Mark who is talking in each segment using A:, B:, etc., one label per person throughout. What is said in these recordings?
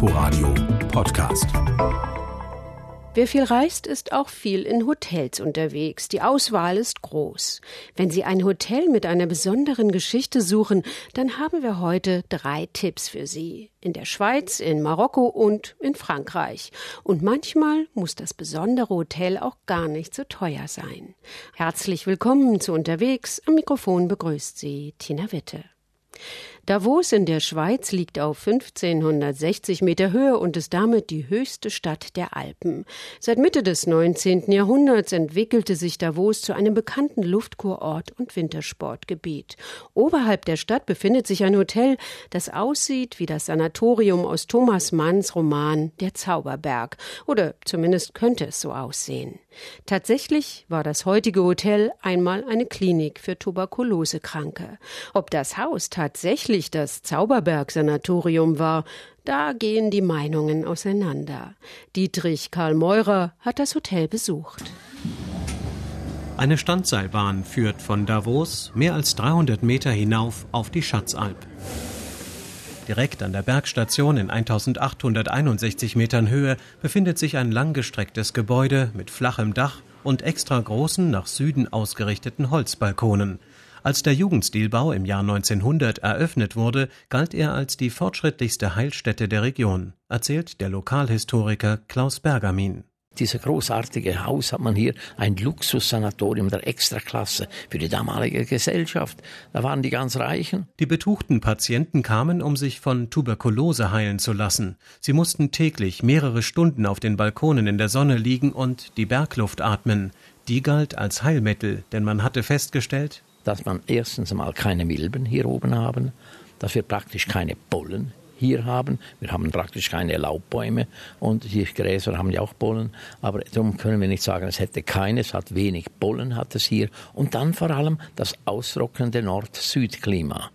A: Inforadio Podcast.
B: Wer viel reist, ist auch viel in Hotels unterwegs. Die Auswahl ist groß. Wenn Sie ein Hotel mit einer besonderen Geschichte suchen, dann haben wir heute drei Tipps für Sie. In der Schweiz, in Marokko und in Frankreich. Und manchmal muss das besondere Hotel auch gar nicht so teuer sein. Herzlich willkommen zu Unterwegs. Am Mikrofon begrüßt Sie Tina Witte. Davos in der Schweiz liegt auf 1560 Meter Höhe und ist damit die höchste Stadt der Alpen. Seit Mitte des 19. Jahrhunderts entwickelte sich Davos zu einem bekannten Luftkurort und Wintersportgebiet. Oberhalb der Stadt befindet sich ein Hotel, das aussieht wie das Sanatorium aus Thomas Manns Roman Der Zauberberg. Oder zumindest könnte es so aussehen. Tatsächlich war das heutige Hotel einmal eine Klinik für Tuberkulosekranke. Ob das Haus tatsächlich das Zauberberg-Sanatorium war, da gehen die Meinungen auseinander. Dietrich Karl Meurer hat das Hotel besucht.
C: Eine Standseilbahn führt von Davos mehr als 300 Meter hinauf auf die Schatzalp. Direkt an der Bergstation in 1861 Metern Höhe befindet sich ein langgestrecktes Gebäude mit flachem Dach und extra großen, nach Süden ausgerichteten Holzbalkonen. Als der Jugendstilbau im Jahr 1900 eröffnet wurde, galt er als die fortschrittlichste Heilstätte der Region, erzählt der Lokalhistoriker Klaus Bergamin.
D: Dieses großartige Haus hat man hier ein Luxussanatorium der Extraklasse für die damalige Gesellschaft. Da waren die ganz Reichen.
C: Die betuchten Patienten kamen, um sich von Tuberkulose heilen zu lassen. Sie mussten täglich mehrere Stunden auf den Balkonen in der Sonne liegen und die Bergluft atmen. Die galt als Heilmittel, denn man hatte festgestellt,
D: dass man erstens einmal keine Milben hier oben haben, dass wir praktisch keine Pollen hier haben. Wir haben praktisch keine Laubbäume und die Gräser haben ja auch Pollen, aber darum können wir nicht sagen, es hätte keine, es hat wenig Pollen hat es hier und dann vor allem das austrocknende Nord-Süd-Klima.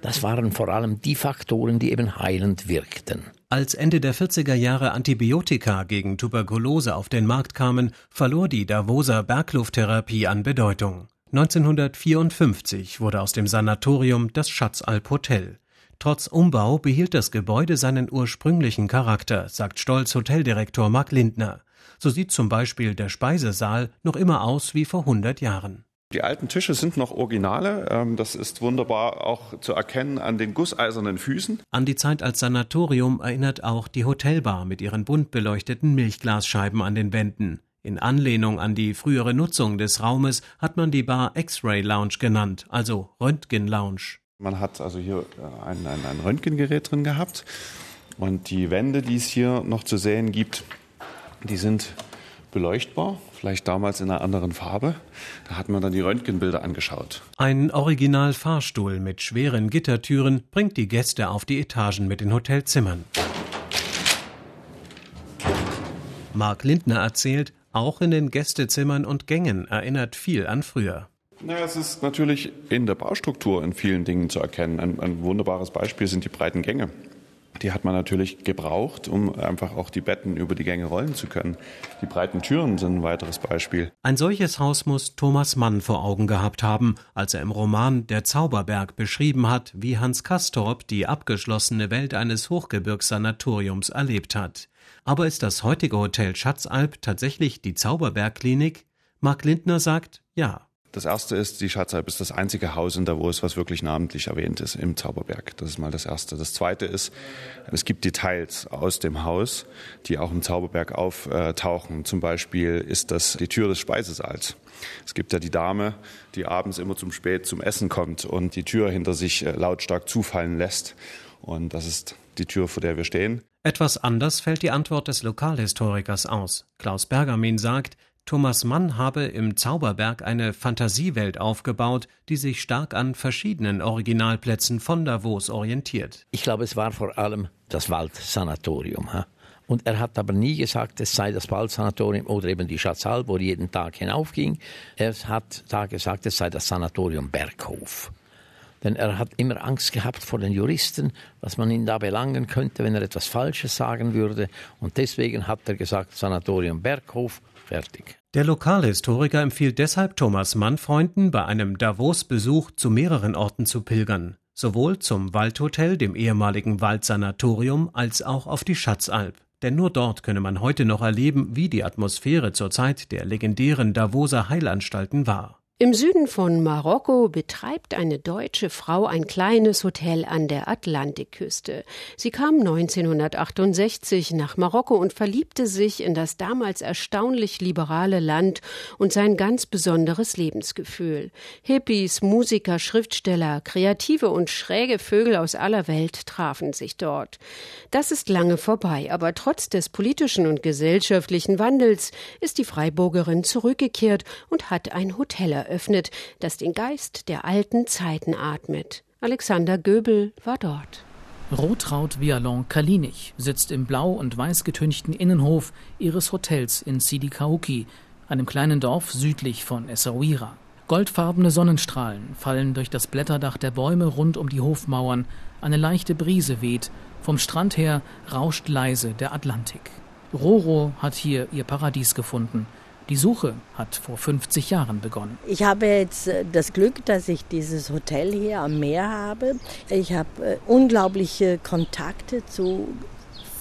D: Das waren vor allem die Faktoren, die eben heilend wirkten.
C: Als Ende der 40er Jahre Antibiotika gegen Tuberkulose auf den Markt kamen, verlor die Davoser Berglufttherapie an Bedeutung. 1954 wurde aus dem Sanatorium das Schatzalp Hotel. Trotz Umbau behielt das Gebäude seinen ursprünglichen Charakter, sagt stolz Hoteldirektor Mark Lindner. So sieht zum Beispiel der Speisesaal noch immer aus wie vor 100 Jahren.
E: Die alten Tische sind noch Originale. Ähm, das ist wunderbar auch zu erkennen an den gusseisernen Füßen.
C: An die Zeit als Sanatorium erinnert auch die Hotelbar mit ihren bunt beleuchteten Milchglasscheiben an den Wänden. In Anlehnung an die frühere Nutzung des Raumes hat man die Bar X-Ray Lounge genannt, also Röntgen Lounge.
E: Man hat also hier äh, ein, ein, ein Röntgengerät drin gehabt und die Wände, die es hier noch zu sehen gibt, die sind beleuchtbar, vielleicht damals in einer anderen Farbe. Da hat man dann die Röntgenbilder angeschaut.
C: Ein Original-Fahrstuhl mit schweren Gittertüren bringt die Gäste auf die Etagen mit den Hotelzimmern. Mark Lindner erzählt, auch in den Gästezimmern und Gängen erinnert viel an früher.
E: Naja, es ist natürlich in der Baustruktur in vielen Dingen zu erkennen. Ein, ein wunderbares Beispiel sind die breiten Gänge. Die hat man natürlich gebraucht, um einfach auch die Betten über die Gänge rollen zu können. Die breiten Türen sind ein weiteres Beispiel.
C: Ein solches Haus muss Thomas Mann vor Augen gehabt haben, als er im Roman Der Zauberberg beschrieben hat, wie Hans Castorp die abgeschlossene Welt eines Hochgebirgssanatoriums erlebt hat. Aber ist das heutige Hotel Schatzalp tatsächlich die Zauberbergklinik? Mark Lindner sagt ja.
E: Das erste ist, die Schatzalp ist das einzige Haus in Davos, was wirklich namentlich erwähnt ist im Zauberberg. Das ist mal das erste. Das zweite ist, es gibt Details aus dem Haus, die auch im Zauberberg auftauchen. Zum Beispiel ist das die Tür des Speisesaals. Es gibt ja die Dame, die abends immer zum Spät zum Essen kommt und die Tür hinter sich äh, lautstark zufallen lässt. Und das ist die Tür, vor der wir stehen.
C: Etwas anders fällt die Antwort des Lokalhistorikers aus. Klaus Bergamin sagt, Thomas Mann habe im Zauberberg eine Fantasiewelt aufgebaut, die sich stark an verschiedenen Originalplätzen von Davos orientiert.
D: Ich glaube, es war vor allem das Waldsanatorium. Und er hat aber nie gesagt, es sei das Waldsanatorium oder eben die Schatzalp, wo er jeden Tag hinaufging. Er hat da gesagt, es sei das Sanatorium Berghof. Denn er hat immer Angst gehabt vor den Juristen, was man ihn da belangen könnte, wenn er etwas Falsches sagen würde. Und deswegen hat er gesagt, Sanatorium Berghof Fertig.
C: Der Lokalhistoriker empfiehlt deshalb Thomas Mann Freunden, bei einem Davos-Besuch zu mehreren Orten zu pilgern. sowohl zum Waldhotel, dem ehemaligen Waldsanatorium, als auch auf die Schatzalp. Denn nur dort könne man heute noch erleben, wie die Atmosphäre zur Zeit der legendären Davoser Heilanstalten war.
B: Im Süden von Marokko betreibt eine deutsche Frau ein kleines Hotel an der Atlantikküste. Sie kam 1968 nach Marokko und verliebte sich in das damals erstaunlich liberale Land und sein ganz besonderes Lebensgefühl. Hippies, Musiker, Schriftsteller, kreative und schräge Vögel aus aller Welt trafen sich dort. Das ist lange vorbei, aber trotz des politischen und gesellschaftlichen Wandels ist die Freiburgerin zurückgekehrt und hat ein Hotel eröffnet, das den Geist der alten Zeiten atmet. Alexander Göbel war dort.
F: Rotraud Vialon Kalinich sitzt im blau und weiß getünchten Innenhof ihres Hotels in Sidi Kauki, einem kleinen Dorf südlich von Essaouira. Goldfarbene Sonnenstrahlen fallen durch das Blätterdach der Bäume rund um die Hofmauern, eine leichte Brise weht, vom Strand her rauscht leise der Atlantik. Roro hat hier ihr Paradies gefunden, die Suche hat vor 50 Jahren begonnen.
G: Ich habe jetzt äh, das Glück, dass ich dieses Hotel hier am Meer habe. Ich habe äh, unglaubliche Kontakte zu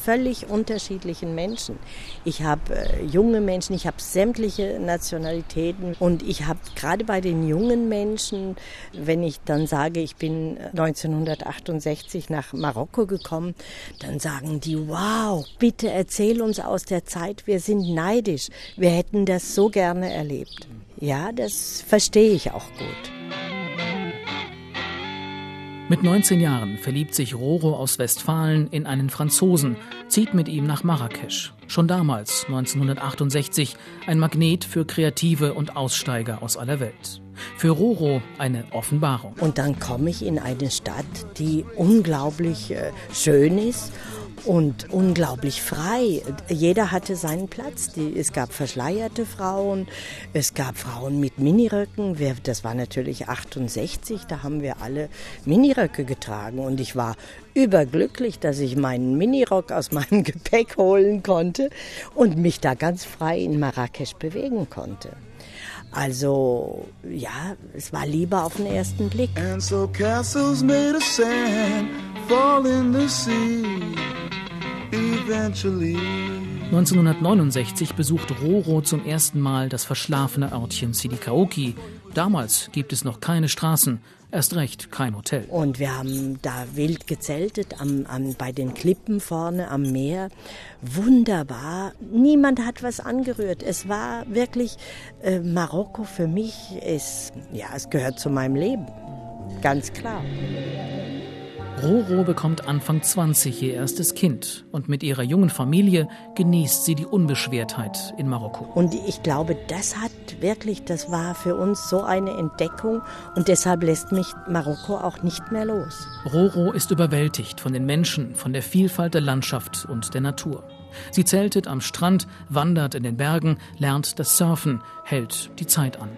G: völlig unterschiedlichen Menschen. Ich habe äh, junge Menschen, ich habe sämtliche Nationalitäten und ich habe gerade bei den jungen Menschen, wenn ich dann sage, ich bin 1968 nach Marokko gekommen, dann sagen die, wow, bitte erzähl uns aus der Zeit, wir sind neidisch, wir hätten das so gerne erlebt. Ja, das verstehe ich auch gut.
F: Mit 19 Jahren verliebt sich Roro aus Westfalen in einen Franzosen, zieht mit ihm nach Marrakesch. Schon damals, 1968, ein Magnet für Kreative und Aussteiger aus aller Welt. Für Roro eine Offenbarung.
G: Und dann komme ich in eine Stadt, die unglaublich äh, schön ist und unglaublich frei. Jeder hatte seinen Platz. Die, es gab verschleierte Frauen, es gab Frauen mit Miniröcken. Das war natürlich 68, da haben wir alle Miniröcke getragen und ich war überglücklich, dass ich meinen Minirock aus meinem Gepäck holen konnte und mich da ganz frei in Marrakesch bewegen konnte. Also ja, es war Liebe auf den ersten Blick. And so castles made of sand fall in the sea.
F: 1969 besucht Roro zum ersten Mal das verschlafene Örtchen Sidikaoki. Damals gibt es noch keine Straßen, erst recht kein Hotel.
G: Und wir haben da wild gezeltet am, am, bei den Klippen vorne am Meer. Wunderbar. Niemand hat was angerührt. Es war wirklich äh, Marokko für mich ist ja, es gehört zu meinem Leben. Ganz klar.
F: Roro bekommt Anfang 20 ihr erstes Kind und mit ihrer jungen Familie genießt sie die Unbeschwertheit in Marokko.
G: Und ich glaube, das hat wirklich, das war für uns so eine Entdeckung und deshalb lässt mich Marokko auch nicht mehr los.
F: Roro ist überwältigt von den Menschen, von der Vielfalt der Landschaft und der Natur. Sie zeltet am Strand, wandert in den Bergen, lernt das Surfen, hält die Zeit an.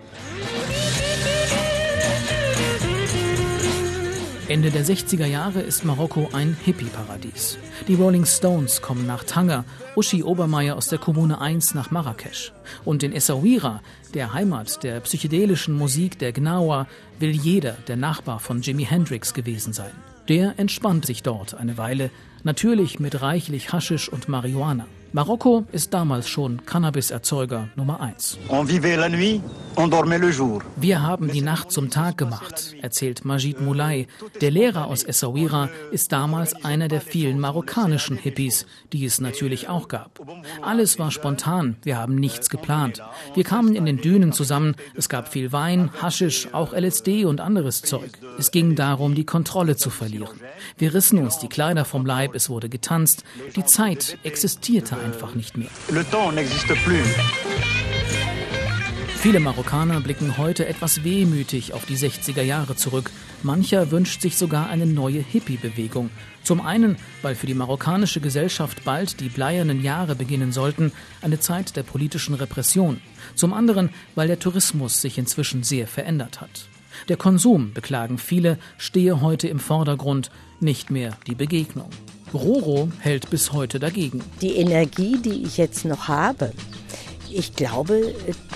F: Ende der 60er Jahre ist Marokko ein Hippie-Paradies. Die Rolling Stones kommen nach Tanger, Uschi Obermeier aus der Kommune 1 nach Marrakesch. Und in Essaouira, der Heimat der psychedelischen Musik der Gnawa, will jeder der Nachbar von Jimi Hendrix gewesen sein. Der entspannt sich dort eine Weile, natürlich mit reichlich Haschisch und Marihuana. Marokko ist damals schon Cannabiserzeuger Nummer eins. Wir haben die Nacht zum Tag gemacht, erzählt Majid Moulay. Der Lehrer aus Essaouira ist damals einer der vielen marokkanischen Hippies, die es natürlich auch gab. Alles war spontan, wir haben nichts geplant. Wir kamen in den Dünen zusammen, es gab viel Wein, Haschisch, auch LSD und anderes Zeug. Es ging darum, die Kontrolle zu verlieren. Wir rissen uns die Kleider vom Leib, es wurde getanzt. Die Zeit existierte einfach nicht mehr. Viele Marokkaner blicken heute etwas wehmütig auf die 60er Jahre zurück. Mancher wünscht sich sogar eine neue Hippie-Bewegung. Zum einen, weil für die marokkanische Gesellschaft bald die bleiernen Jahre beginnen sollten, eine Zeit der politischen Repression. Zum anderen, weil der Tourismus sich inzwischen sehr verändert hat. Der Konsum, beklagen viele, stehe heute im Vordergrund, nicht mehr die Begegnung. Roro hält bis heute dagegen.
G: Die Energie, die ich jetzt noch habe, ich glaube,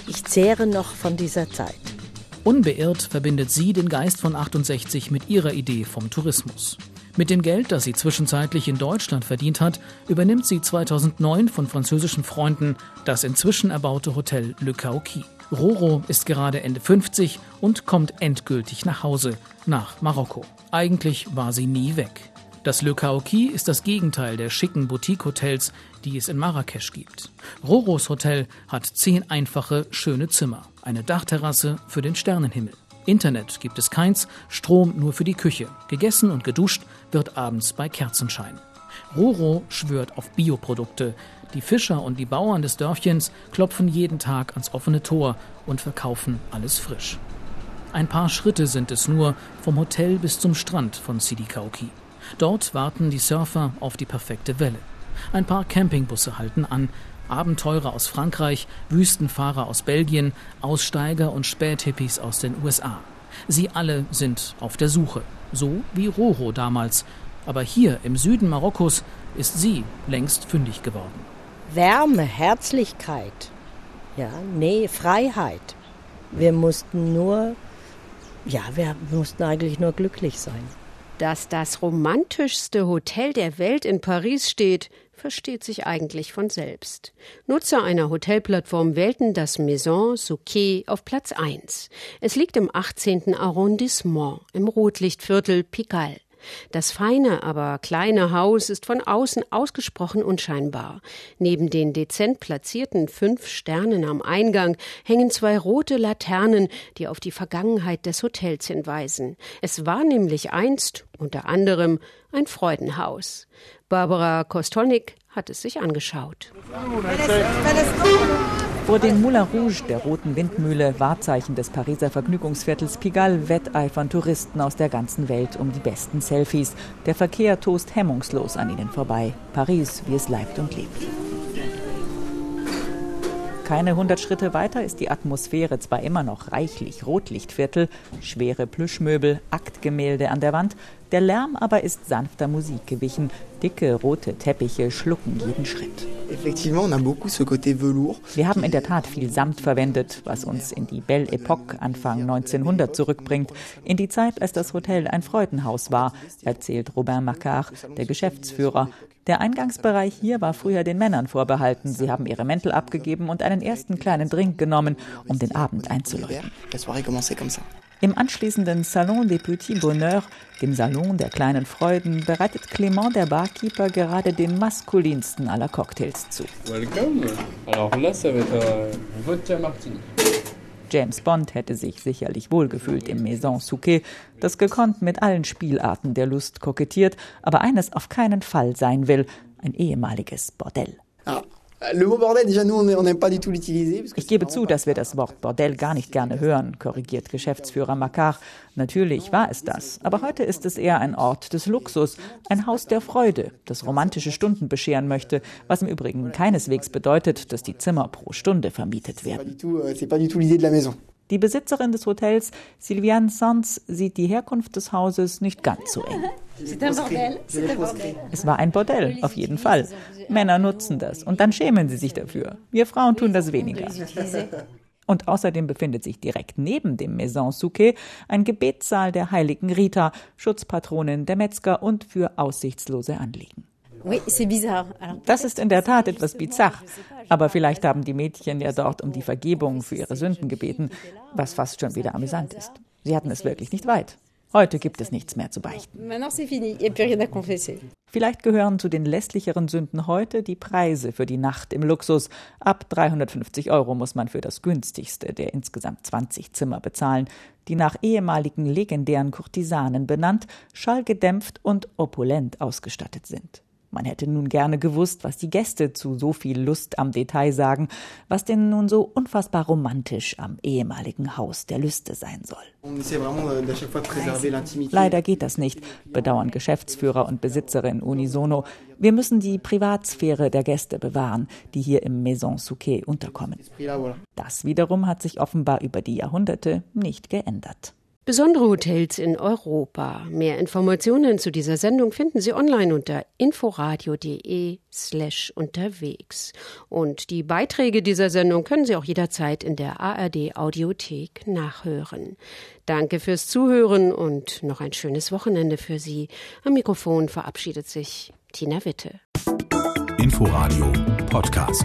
G: ich zehre noch von dieser Zeit.
F: Unbeirrt verbindet sie den Geist von 68 mit ihrer Idee vom Tourismus. Mit dem Geld, das sie zwischenzeitlich in Deutschland verdient hat, übernimmt sie 2009 von französischen Freunden das inzwischen erbaute Hotel Le Kauki. Roro ist gerade Ende 50 und kommt endgültig nach Hause, nach Marokko. Eigentlich war sie nie weg. Das Le Kauki ist das Gegenteil der schicken Boutique-Hotels, die es in Marrakesch gibt. Roros Hotel hat zehn einfache, schöne Zimmer, eine Dachterrasse für den Sternenhimmel. Internet gibt es keins, Strom nur für die Küche. Gegessen und geduscht wird abends bei Kerzenschein. Roro schwört auf Bioprodukte. Die Fischer und die Bauern des Dörfchens klopfen jeden Tag ans offene Tor und verkaufen alles frisch. Ein paar Schritte sind es nur vom Hotel bis zum Strand von Sidi Kauki. Dort warten die Surfer auf die perfekte Welle. Ein paar Campingbusse halten an, Abenteurer aus Frankreich, Wüstenfahrer aus Belgien, Aussteiger und Späthippies aus den USA. Sie alle sind auf der Suche, so wie Roro damals. Aber hier im Süden Marokkos ist sie längst fündig geworden.
G: Wärme, Herzlichkeit, ja, nee, Freiheit. Wir mussten nur, ja, wir mussten eigentlich nur glücklich sein.
B: Dass das romantischste Hotel der Welt in Paris steht, versteht sich eigentlich von selbst. Nutzer einer Hotelplattform wählten das Maison Souquet auf Platz 1. Es liegt im 18. Arrondissement im Rotlichtviertel Pigalle. Das feine, aber kleine Haus ist von außen ausgesprochen unscheinbar. Neben den dezent platzierten fünf Sternen am Eingang hängen zwei rote Laternen, die auf die Vergangenheit des Hotels hinweisen. Es war nämlich einst, unter anderem, ein Freudenhaus. Barbara Kostolnik hat es sich angeschaut.
H: Vor dem Moulin Rouge, der roten Windmühle, Wahrzeichen des Pariser Vergnügungsviertels Pigalle, wetteifern Touristen aus der ganzen Welt um die besten Selfies. Der Verkehr tost hemmungslos an ihnen vorbei. Paris, wie es leibt und lebt. Keine hundert Schritte weiter ist die Atmosphäre zwar immer noch reichlich Rotlichtviertel, schwere Plüschmöbel, Aktgemälde an der Wand, der Lärm aber ist sanfter Musik gewichen. Dicke rote Teppiche schlucken jeden Schritt. Wir haben in der Tat viel Samt verwendet, was uns in die Belle Epoque Anfang 1900 zurückbringt, in die Zeit, als das Hotel ein Freudenhaus war, erzählt Robin Macquart, der Geschäftsführer. Der Eingangsbereich hier war früher den Männern vorbehalten. Sie haben ihre Mäntel abgegeben und einen ersten kleinen Drink genommen, um den Abend einzuläuten. Im anschließenden Salon des Petits Bonheurs, dem Salon der kleinen Freuden, bereitet Clément, der Barkeeper, gerade den maskulinsten aller Cocktails zu. Welcome. Alors là, ça va être euh, vodka martini. James Bond hätte sich sicherlich wohlgefühlt im Maison Souquet, das gekonnt mit allen Spielarten der Lust kokettiert, aber eines auf keinen Fall sein will, ein ehemaliges Bordell. Ah, ich gebe zu, dass wir das Wort Bordell gar nicht gerne hören, korrigiert Geschäftsführer Makar. Natürlich war es das, aber heute ist es eher ein Ort des Luxus, ein Haus der Freude, das romantische Stunden bescheren möchte, was im Übrigen keineswegs bedeutet, dass die Zimmer pro Stunde vermietet werden. Euh, die Besitzerin des Hotels, Sylviane Sanz, sieht die Herkunft des Hauses nicht ganz so eng. Es war ein Bordell, auf jeden Fall. Männer nutzen das und dann schämen sie sich dafür. Wir Frauen tun das weniger. Und außerdem befindet sich direkt neben dem Maison Souquet ein Gebetssaal der heiligen Rita, Schutzpatronin der Metzger und für aussichtslose Anliegen. Das ist in der Tat etwas bizarr. Aber vielleicht haben die Mädchen ja dort um die Vergebung für ihre Sünden gebeten, was fast schon wieder amüsant ist. Sie hatten es wirklich nicht weit. Heute gibt es nichts mehr zu beichten. Vielleicht gehören zu den lässlicheren Sünden heute die Preise für die Nacht im Luxus. Ab 350 Euro muss man für das günstigste der insgesamt 20 Zimmer bezahlen, die nach ehemaligen legendären Kurtisanen benannt, schallgedämpft und opulent ausgestattet sind. Man hätte nun gerne gewusst, was die Gäste zu so viel Lust am Detail sagen, was denn nun so unfassbar romantisch am ehemaligen Haus der Lüste sein soll. Leider geht das nicht, bedauern Geschäftsführer und Besitzerin unisono. Wir müssen die Privatsphäre der Gäste bewahren, die hier im Maison Souquet unterkommen. Das wiederum hat sich offenbar über die Jahrhunderte nicht geändert.
B: Besondere Hotels in Europa. Mehr Informationen zu dieser Sendung finden Sie online unter inforadio.de slash unterwegs. Und die Beiträge dieser Sendung können Sie auch jederzeit in der ARD Audiothek nachhören. Danke fürs Zuhören und noch ein schönes Wochenende für Sie. Am Mikrofon verabschiedet sich Tina Witte.
A: Inforadio Podcast.